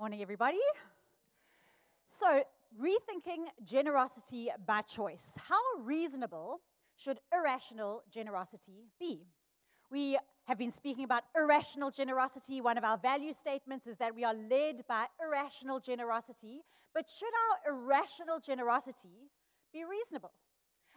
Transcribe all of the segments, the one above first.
Morning, everybody. So, rethinking generosity by choice. How reasonable should irrational generosity be? We have been speaking about irrational generosity. One of our value statements is that we are led by irrational generosity. But should our irrational generosity be reasonable?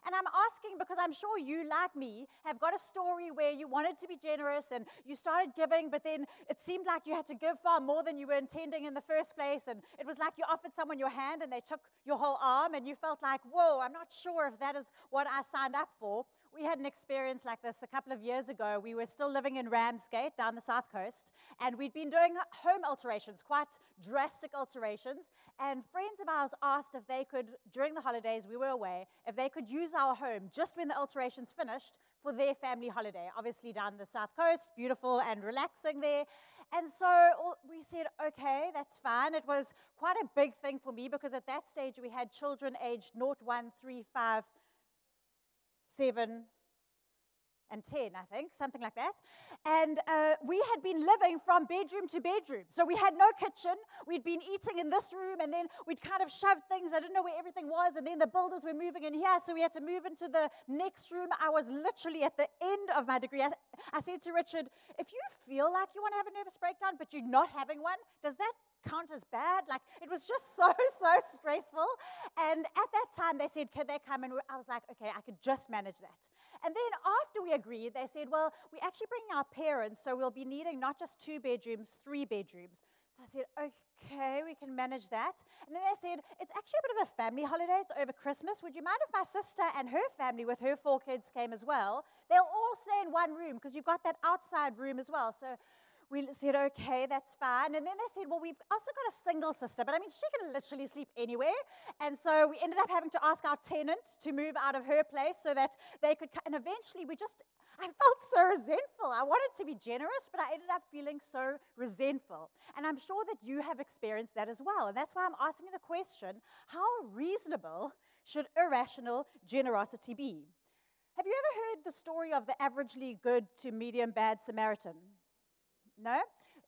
And I'm asking because I'm sure you, like me, have got a story where you wanted to be generous and you started giving, but then it seemed like you had to give far more than you were intending in the first place. And it was like you offered someone your hand and they took your whole arm, and you felt like, whoa, I'm not sure if that is what I signed up for we had an experience like this a couple of years ago. We were still living in Ramsgate down the south coast, and we'd been doing home alterations, quite drastic alterations. And friends of ours asked if they could, during the holidays we were away, if they could use our home just when the alterations finished for their family holiday. Obviously, down the south coast, beautiful and relaxing there. And so we said, okay, that's fine. It was quite a big thing for me because at that stage we had children aged 0, 1, 3, 5, seven, and 10, I think, something like that. And uh, we had been living from bedroom to bedroom. So we had no kitchen. We'd been eating in this room, and then we'd kind of shoved things. I didn't know where everything was. And then the builders were moving in here, so we had to move into the next room. I was literally at the end of my degree. I, I said to Richard, if you feel like you want to have a nervous breakdown, but you're not having one, does that count as bad. Like it was just so, so stressful. And at that time, they said, Could they come? And I was like, Okay, I could just manage that. And then after we agreed, they said, Well, we're actually bringing our parents, so we'll be needing not just two bedrooms, three bedrooms. So I said, okay, we can manage that. And then they said, it's actually a bit of a family holiday. It's over Christmas. Would you mind if my sister and her family with her four kids came as well? They'll all stay in one room because you've got that outside room as well. So we said, okay, that's fine. And then they said, well, we've also got a single sister, but I mean, she can literally sleep anywhere. And so we ended up having to ask our tenant to move out of her place so that they could, and eventually we just, I felt so resentful. I wanted to be generous, but I ended up feeling so resentful. And I'm sure that you have experienced that as well. And that's why I'm asking the question how reasonable should irrational generosity be? Have you ever heard the story of the averagely good to medium bad Samaritan? No?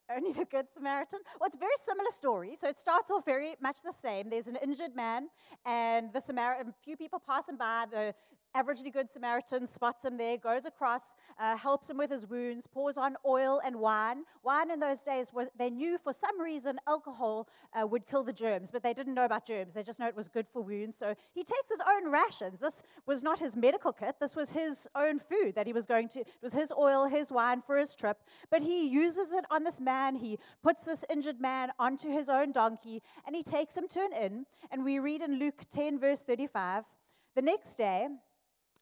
Only the Good Samaritan? Well, it's a very similar story. So it starts off very much the same. There's an injured man, and the Samaritan, few people pass him by. The averagely good Samaritan spots him there, goes across, uh, helps him with his wounds, pours on oil and wine. Wine in those days, was, they knew for some reason alcohol uh, would kill the germs, but they didn't know about germs. They just know it was good for wounds. So he takes his own rations. This was not his medical kit, this was his own food that he was going to, it was his oil, his wine for his trip. But he uses it on this man. He puts this injured man onto his own donkey and he takes him to an inn. And we read in Luke 10, verse 35. The next day,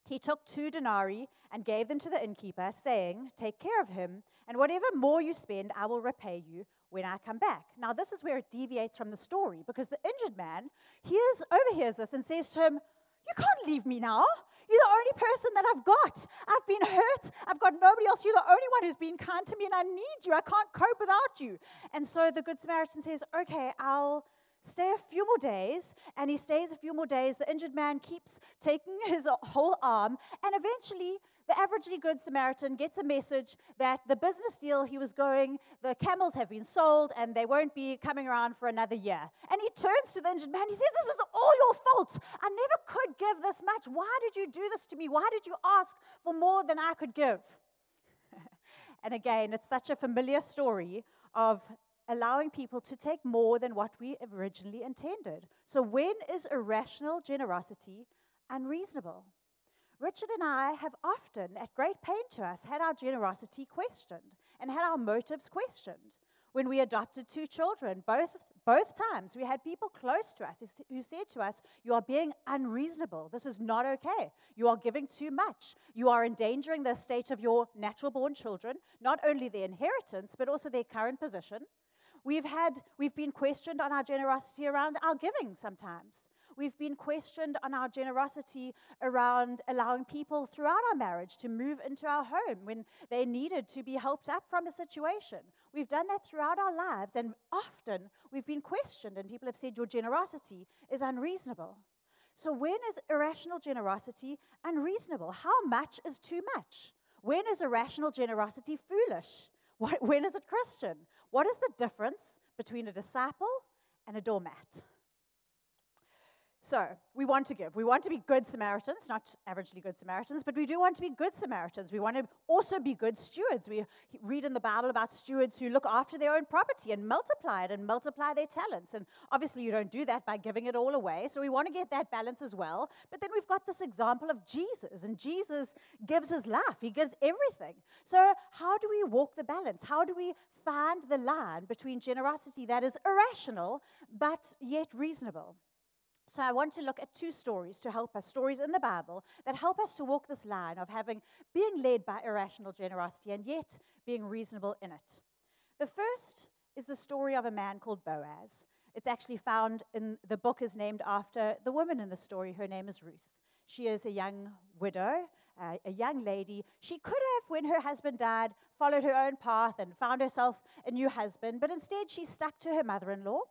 he took two denarii and gave them to the innkeeper, saying, Take care of him, and whatever more you spend, I will repay you when I come back. Now, this is where it deviates from the story because the injured man hears, overhears this and says to him, You can't leave me now. You're the only person that I've got. I've been hurt. I've got nobody else. You're the only one who's been kind to me, and I need you. I can't cope without you. And so the Good Samaritan says, Okay, I'll stay a few more days, and he stays a few more days. The injured man keeps taking his whole arm, and eventually, the averagely good Samaritan gets a message that the business deal he was going, the camels have been sold, and they won't be coming around for another year. And he turns to the injured man. He says, This is all your fault. I never could give this much. Why did you do this to me? Why did you ask for more than I could give? and again, it's such a familiar story of allowing people to take more than what we originally intended. So, when is irrational generosity unreasonable? Richard and I have often, at great pain to us, had our generosity questioned and had our motives questioned. When we adopted two children, both, both times, we had people close to us who said to us, You are being unreasonable. This is not okay. You are giving too much. You are endangering the state of your natural born children, not only their inheritance, but also their current position. We've had, we've been questioned on our generosity around our giving sometimes. We've been questioned on our generosity around allowing people throughout our marriage to move into our home when they needed to be helped up from a situation. We've done that throughout our lives, and often we've been questioned, and people have said, Your generosity is unreasonable. So, when is irrational generosity unreasonable? How much is too much? When is irrational generosity foolish? When is it Christian? What is the difference between a disciple and a doormat. So, we want to give. We want to be good Samaritans, not averagely good Samaritans, but we do want to be good Samaritans. We want to also be good stewards. We read in the Bible about stewards who look after their own property and multiply it and multiply their talents. And obviously, you don't do that by giving it all away. So, we want to get that balance as well. But then we've got this example of Jesus, and Jesus gives his life, he gives everything. So, how do we walk the balance? How do we find the line between generosity that is irrational but yet reasonable? So, I want to look at two stories to help us, stories in the Bible that help us to walk this line of having being led by irrational generosity and yet being reasonable in it. The first is the story of a man called Boaz. It's actually found in the book is named after the woman in the story. Her name is Ruth. She is a young widow, uh, a young lady. She could have, when her husband died, followed her own path and found herself a new husband, but instead she stuck to her mother in law.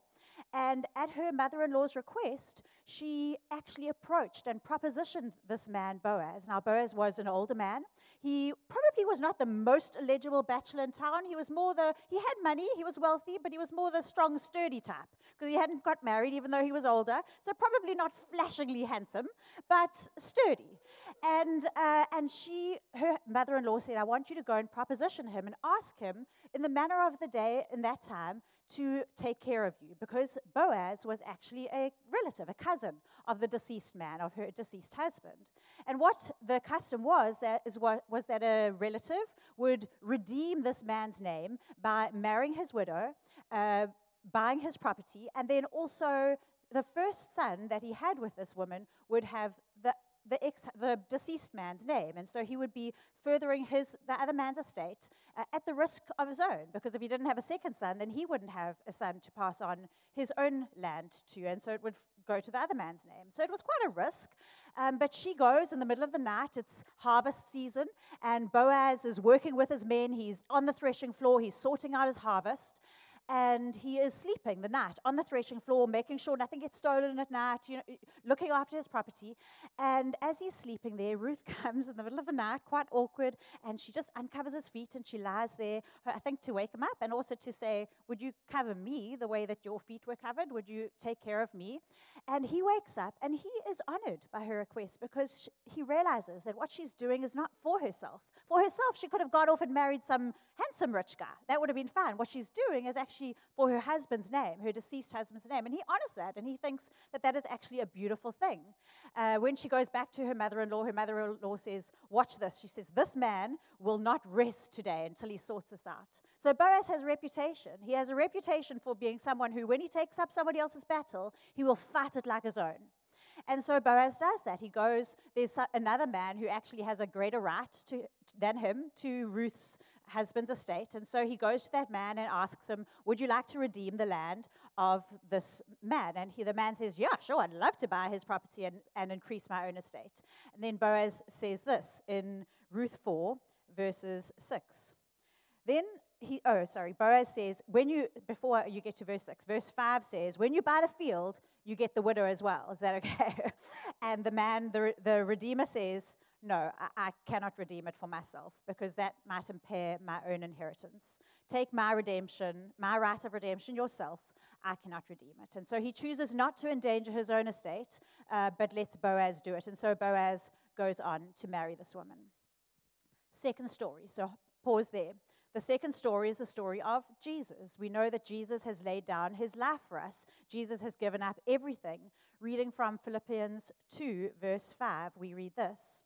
And at her mother in law's request, she actually approached and propositioned this man, Boaz. Now, Boaz was an older man. He probably was not the most eligible bachelor in town. He was more the, he had money, he was wealthy, but he was more the strong, sturdy type because he hadn't got married, even though he was older. So, probably not flashingly handsome, but sturdy. And, uh, and she, her mother in law said, I want you to go and proposition him and ask him in the manner of the day in that time to take care of you because Boaz was actually a relative, a cousin of the deceased man, of her deceased husband. And what the custom was that is what, was that a relative would redeem this man's name by marrying his widow, uh, buying his property, and then also the first son that he had with this woman would have the the, ex, the deceased man's name. And so he would be furthering his, the other man's estate uh, at the risk of his own, because if he didn't have a second son, then he wouldn't have a son to pass on his own land to, and so it would go to the other man's name. So it was quite a risk. Um, but she goes in the middle of the night, it's harvest season, and Boaz is working with his men. He's on the threshing floor, he's sorting out his harvest and he is sleeping the night on the threshing floor, making sure nothing gets stolen at night, you know, looking after his property. And as he's sleeping there, Ruth comes in the middle of the night, quite awkward, and she just uncovers his feet and she lies there, uh, I think, to wake him up and also to say, Would you cover me the way that your feet were covered? Would you take care of me? And he wakes up and he is honored by her request because she, he realizes that what she's doing is not for herself. For herself, she could have gone off and married some handsome rich guy. That would have been fine. What she's doing is actually actually for her husband's name, her deceased husband's name. And he honors that, and he thinks that that is actually a beautiful thing. Uh, when she goes back to her mother in law, her mother in law says, Watch this. She says, This man will not rest today until he sorts this out. So Boaz has reputation. He has a reputation for being someone who, when he takes up somebody else's battle, he will fight it like his own. And so Boaz does that. He goes, there's another man who actually has a greater right to, than him to Ruth's husband's estate. And so he goes to that man and asks him, Would you like to redeem the land of this man? And he, the man says, Yeah, sure, I'd love to buy his property and, and increase my own estate. And then Boaz says this in Ruth 4, verses 6. Then he, oh, sorry, Boaz says, when you, before you get to verse 6, verse 5 says, when you buy the field, you get the widow as well. Is that okay? and the man, the, the Redeemer says, no, I, I, cannot redeem it for myself because that might impair my own inheritance. Take my redemption, my right of redemption yourself. I cannot redeem it. And so he chooses not to endanger his own estate, uh, but lets Boaz do it. And so Boaz goes on to marry this woman. Second story. So pause there. The second story is the story of Jesus. We know that Jesus has laid down his life for us. Jesus has given up everything. Reading from Philippians 2, verse 5, we read this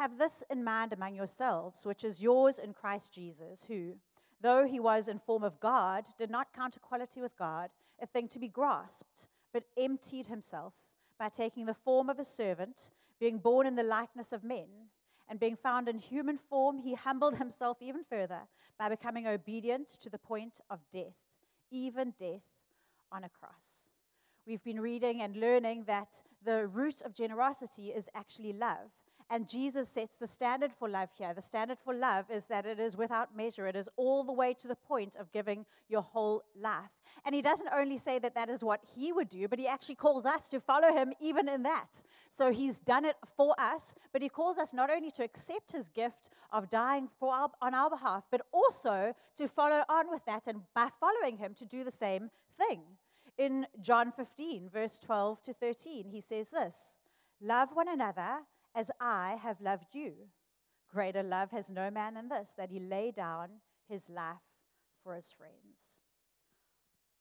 Have this in mind among yourselves, which is yours in Christ Jesus, who, though he was in form of God, did not count equality with God a thing to be grasped, but emptied himself by taking the form of a servant, being born in the likeness of men and being found in human form, he humbled himself even further by becoming obedient to the point of death, even death on a cross. We've been reading and learning that the root of generosity is actually love. And Jesus sets the standard for love here. The standard for love is that it is without measure, it is all the way to the point of giving your whole life. And he doesn't only say that that is what he would do, but he actually calls us to follow him even in that. So he's done it for us, but he calls us not only to accept his gift of dying for our, on our behalf, but also to follow on with that and by following him to do the same thing. In John 15, verse 12 to 13, he says this Love one another as I have loved you. Greater love has no man than this, that he lay down his life for his friends.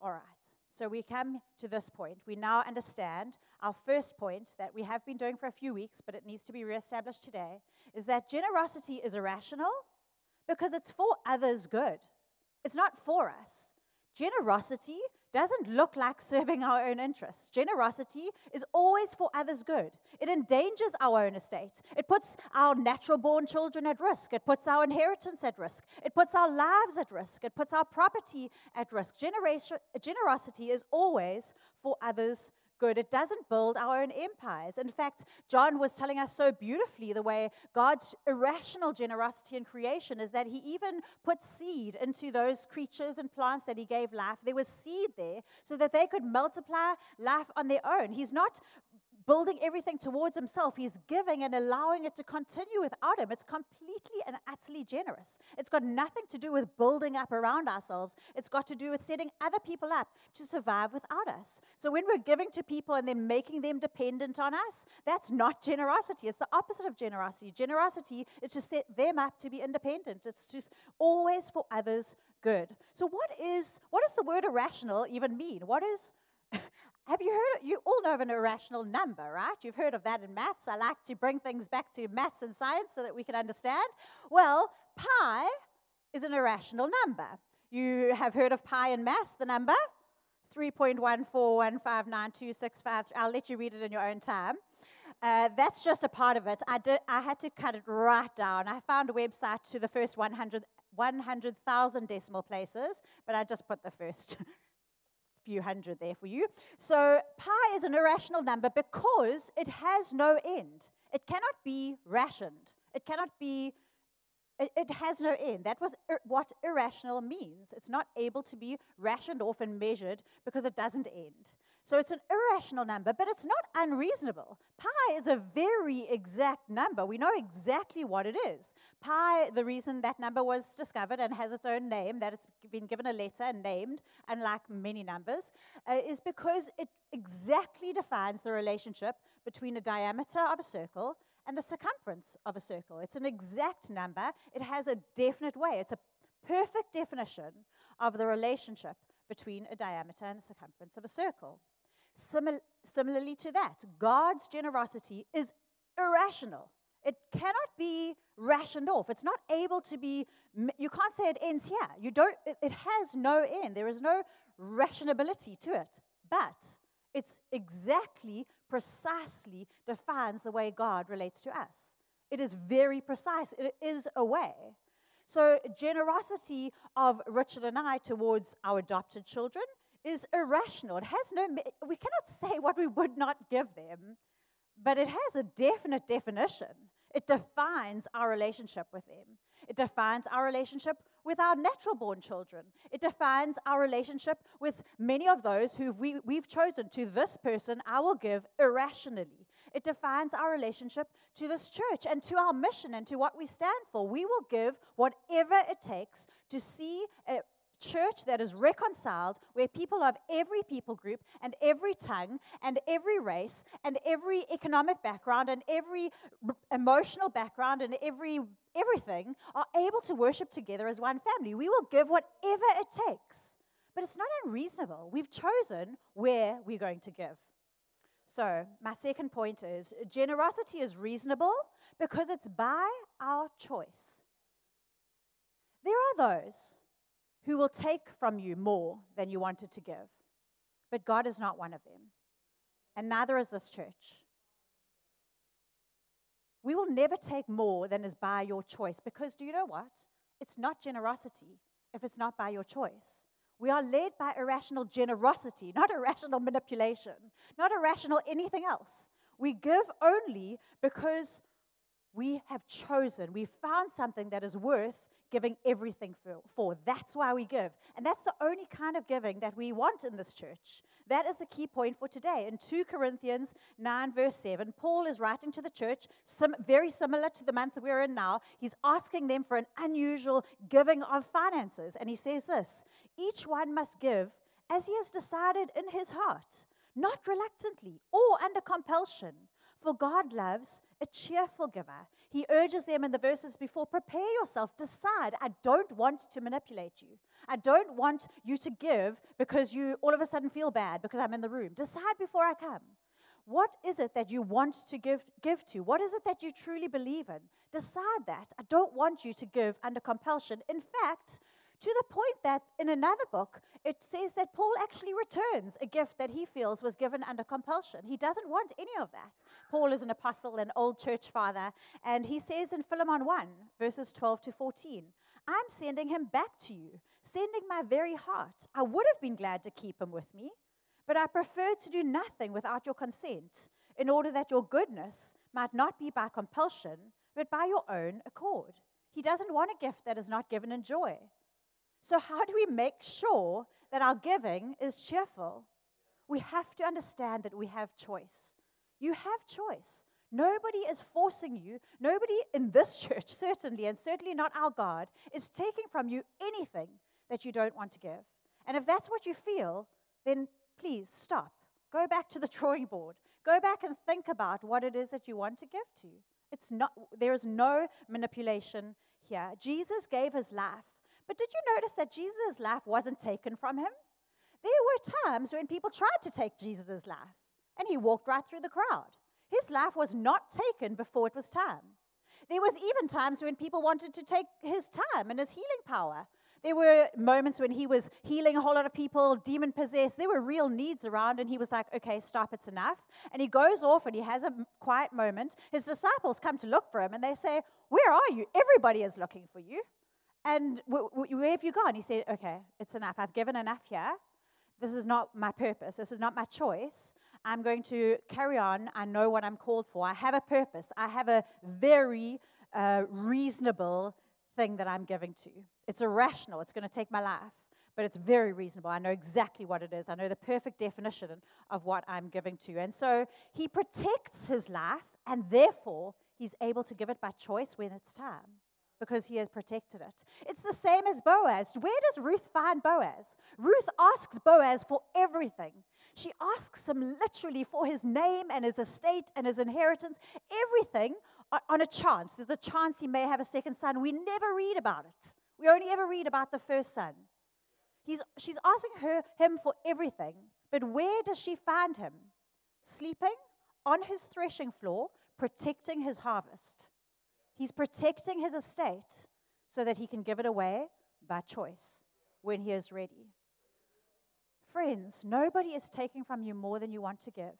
All right. So we come to this point. We now understand our first point that we have been doing for a few weeks, but it needs to be reestablished today, is that generosity is irrational because it's for others' good. It's not for us. Generosity doesn't look like serving our own interests. Generosity is always for others' good. It endangers our own estate. It puts our natural born children at risk. It puts our inheritance at risk. It puts our lives at risk. It puts our property at risk. generosity is always for others' good. It doesn't build our own empires. In fact, John was telling us so beautifully the way God's irrational generosity in creation is that he even put seed into those creatures and plants that he gave life. There was seed there so that they could multiply life on their own. He's not building everything towards himself. He's giving and allowing it to continue without him. It's completely and utterly generous. It's got nothing to do with building up around ourselves, it's got to do with setting other people up to survive without us. So when we're giving to people and then making them dependent on us, that's not generosity. It's the opposite of generosity. Generosity is to set them up to be independent, it's just always for others' good. So what is what does the word irrational even mean? What is have you heard, you all know of an irrational number, right? You've heard of that in maths. I like to bring things back to maths and science so that we can understand. Well, pi is an irrational number. You have heard of pi in maths, the number? 3.141592653. I'll let you read it in your own time. Uh, that's just a part of it. I, did, I had to cut it right down. I found a website to the first 100,000 100, decimal places, but I just put the first few hundred there for you. So pi is an irrational number because it has no end. It cannot be rationed. It cannot be, it, it has no end. That was ir- what irrational means. It's not able to be rationed off and measured because it doesn't end. So it's an irrational number, but it's not unreasonable. Pi is a very exact number. We know exactly what it is. Pi, the reason that number was discovered and has its own name, that it's been given a letter and named, unlike many numbers, uh, is because it exactly defines the relationship between a diameter of a circle and the circumference of a circle. It's an exact number, it has a definite way. It's a perfect definition of the relationship between a diameter and the circumference of a circle. Simil- similarly to that, God's generosity is irrational. It cannot be rationed off. It's not able to be, you can't say it ends here. You don't, it, has no end. There is no rationability to it. But it's exactly, precisely defines the way God relates to us. It is very precise. It is a way. So, generosity of Richard and I towards our adopted children is irrational. It has no, we cannot say what we would not give them, but it has a definite definition. It defines our relationship with them. It defines our relationship with our natural born children. It defines our relationship with many of those who we, we've chosen. To this person, I will give irrationally. It defines our relationship to this church and to our mission and to what we stand for. We will give whatever it takes to see a, church that is reconciled, where people of every people group and every tongue and every race and every economic background and every emotional background and every everything are able to worship together as one family. We will give whatever it takes. But it's not unreasonable. We've chosen where we're going to give. So, my second point is generosity is reasonable because it's by our choice. There are those who will take from you more than you wanted to give. But God is not one of them, and neither is this church. We will never take more than is by your choice because do you know what? It's not generosity if it's not by your choice. We are led by irrational generosity, not irrational manipulation, not irrational anything else. We give only because we have chosen, we found something that is worth giving everything for, for. That's why we give. And that's the only kind of giving that we want in this church. That is the key point for today. In 2 Corinthians 9, verse 7, Paul is writing to the church, some, very similar to the month we're in now. He's asking them for an unusual giving of finances. And he says this Each one must give as he has decided in his heart, not reluctantly or under compulsion for God loves a cheerful giver. He urges them in the verses before prepare yourself, decide. I don't want to manipulate you. I don't want you to give because you all of a sudden feel bad because I'm in the room. Decide before I come. What is it that you want to give, give to? What is it that you truly believe in? Decide that. I don't want you to give under compulsion. In fact, to the point that in another book, it says that Paul actually returns a gift that he feels was given under compulsion. He doesn't want any of that. Paul is an apostle, an old church father, and he says in Philemon 1, verses 12 to 14, I'm sending him back to you, sending my very heart. I would have been glad to keep him with me, but I prefer to do nothing without your consent, in order that your goodness might not be by compulsion, but by your own accord. He doesn't want a gift that is not given in joy. So, how do we make sure that our giving is cheerful? We have to understand that we have choice. You have choice. Nobody is forcing you. Nobody in this church, certainly, and certainly not our God, is taking from you anything that you don't want to give. And if that's what you feel, then please stop. Go back to the drawing board. Go back and think about what it is that you want to give to. It's not, there is no manipulation here. Jesus gave his life but did you notice that Jesus' life wasn't taken from him? There were times when people tried to take Jesus' life, and he walked right through the crowd. His life was not taken before it was time. There was even times when people wanted to take his time and his healing power. There were moments when he was healing a whole lot of people, demon possessed. There were real needs around, and he was like, okay, stop, it's enough. And he goes off and he has a quiet moment. His disciples come to look for him and they say, Where are you? Everybody is looking for you. And w- w- where have you gone? He said, Okay, it's enough. I've given enough here. This is not my purpose. This is not my choice. I'm going to carry on. I know what I'm called for. I have a purpose. I have a very uh, reasonable thing that I'm giving to. It's irrational. It's going to take my life, but it's very reasonable. I know exactly what it is. I know the perfect definition of what I'm giving to. And so he protects his life, and therefore he's able to give it by choice when it's time because he has protected it. It's the same as Boaz. Where does Ruth find Boaz? Ruth asks Boaz for everything. She asks him literally for his name and his estate and his inheritance, everything on a chance. There's a chance he may have a second son. We never read about it. We only ever read about the first son. He's, she's asking her, him for everything. But where does she find him? Sleeping on his threshing floor, protecting his harvest. He's protecting his estate so that he can give it away by choice when he is ready. Friends, nobody is taking from you more than you want to give.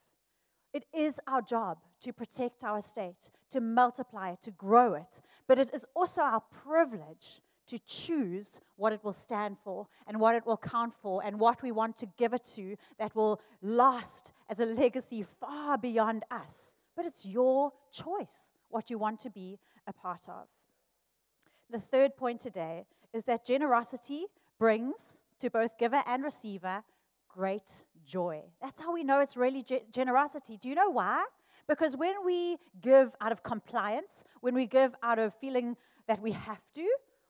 It is our job to protect our estate, to multiply it, to grow it. But it is also our privilege to choose what it will stand for and what it will count for and what we want to give it to that will last as a legacy far beyond us. But it's your choice what you want to be a part of. The third point today is that generosity brings to both giver and receiver great joy. That's how we know it's really ge- generosity. Do you know why? Because when we give out of compliance, when we give out of feeling that we have to,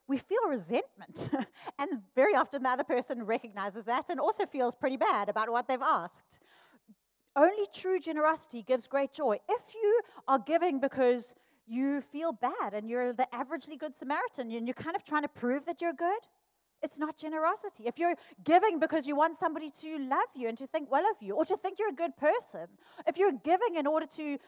we feel resentment. and very often the other person recognizes that and also feels pretty bad about what they've asked. Only true generosity gives great joy. If you are giving because you feel bad and you're the averagely good Samaritan and you're kind of trying to prove that you're good, it's not generosity. If you're giving because you want somebody to love you and to think well of you or to think you're a good person, if you're giving in order to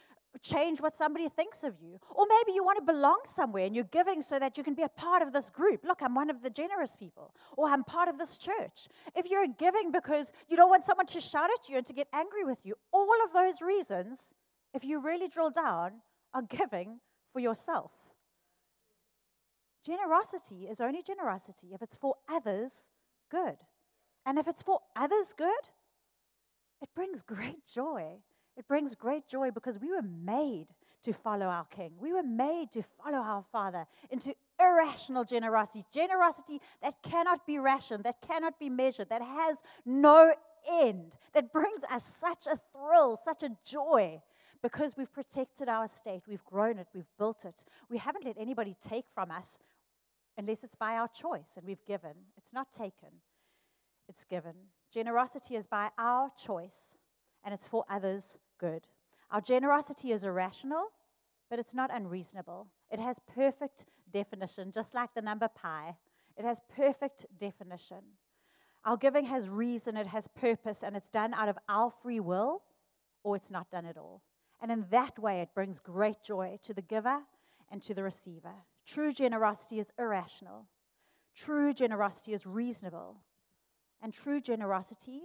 change what somebody thinks of you, or maybe you want to belong somewhere and you're giving so that you can be a part of this group. Look, I'm one of the generous people, or I'm part of this church. If you're giving because you don't want someone to shout at you and to get angry with you, all of those reasons, if you really drill down, are giving for yourself. Generosity is only generosity if it's for others good. And if it's for others good, it brings great joy. It brings great joy because we were made to follow our King. We were made to follow our Father into irrational generosity, generosity that cannot be rationed, that cannot be measured, that has no end, that brings us such a thrill, such a joy. Because we've protected our estate, we've grown it, we've built it. We haven't let anybody take from us unless it's by our choice and we've given. It's not taken, it's given. Generosity is by our choice and it's for others' good. Our generosity is irrational, but it's not unreasonable. It has perfect definition, just like the number pi. It has perfect definition. Our giving has reason, it has purpose, and it's done out of our free will, or it's not done at all. And in that way, it brings great joy to the giver and to the receiver. True generosity is irrational, true generosity is reasonable, and true generosity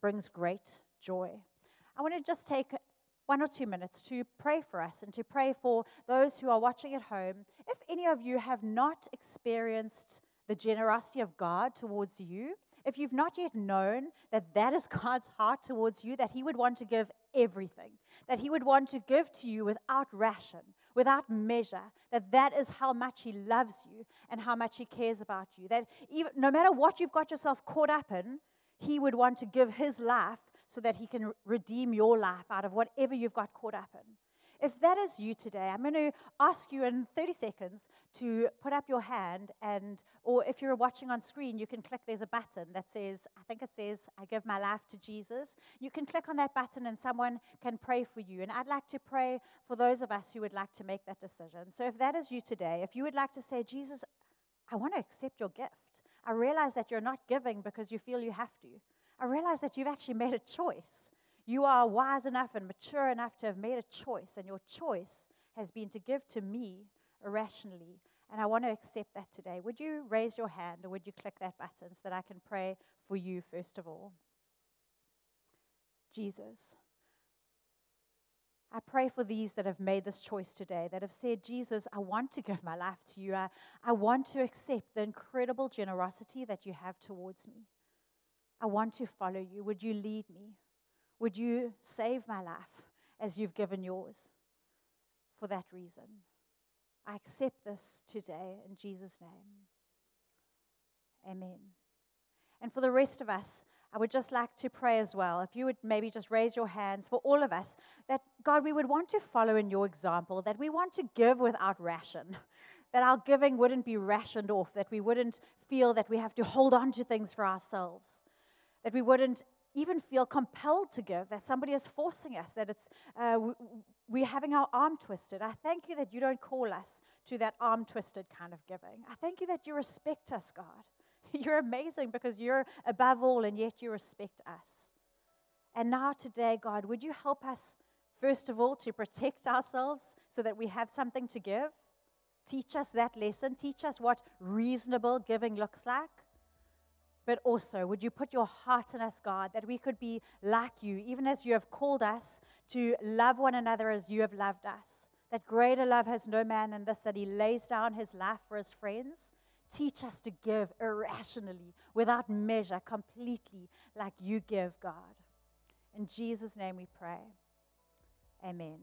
brings great joy. I want to just take one or two minutes to pray for us and to pray for those who are watching at home. If any of you have not experienced the generosity of God towards you, if you've not yet known that that is God's heart towards you, that He would want to give everything, that He would want to give to you without ration, without measure, that that is how much He loves you and how much He cares about you, that even, no matter what you've got yourself caught up in, He would want to give His life so that He can redeem your life out of whatever you've got caught up in. If that is you today, I'm going to ask you in 30 seconds to put up your hand, and or if you're watching on screen, you can click. There's a button that says, I think it says, "I give my life to Jesus." You can click on that button, and someone can pray for you. And I'd like to pray for those of us who would like to make that decision. So if that is you today, if you would like to say, Jesus, I want to accept your gift. I realize that you're not giving because you feel you have to. I realize that you've actually made a choice. You are wise enough and mature enough to have made a choice, and your choice has been to give to me irrationally. And I want to accept that today. Would you raise your hand or would you click that button so that I can pray for you first of all? Jesus. I pray for these that have made this choice today, that have said, Jesus, I want to give my life to you. I, I want to accept the incredible generosity that you have towards me. I want to follow you. Would you lead me? Would you save my life as you've given yours for that reason? I accept this today in Jesus' name. Amen. And for the rest of us, I would just like to pray as well. If you would maybe just raise your hands for all of us, that God, we would want to follow in your example, that we want to give without ration, that our giving wouldn't be rationed off, that we wouldn't feel that we have to hold on to things for ourselves, that we wouldn't even feel compelled to give, that somebody is forcing us, that it's, uh, we're having our arm twisted. I thank you that you don't call us to that arm twisted kind of giving. I thank you that you respect us, God. You're amazing because you're above all and yet you respect us. And now, today, God, would you help us, first of all, to protect ourselves so that we have something to give? Teach us that lesson. Teach us what reasonable giving looks like. But also, would you put your heart in us, God, that we could be like you, even as you have called us to love one another as you have loved us? That greater love has no man than this, that he lays down his life for his friends. Teach us to give irrationally, without measure, completely like you give, God. In Jesus' name we pray. Amen.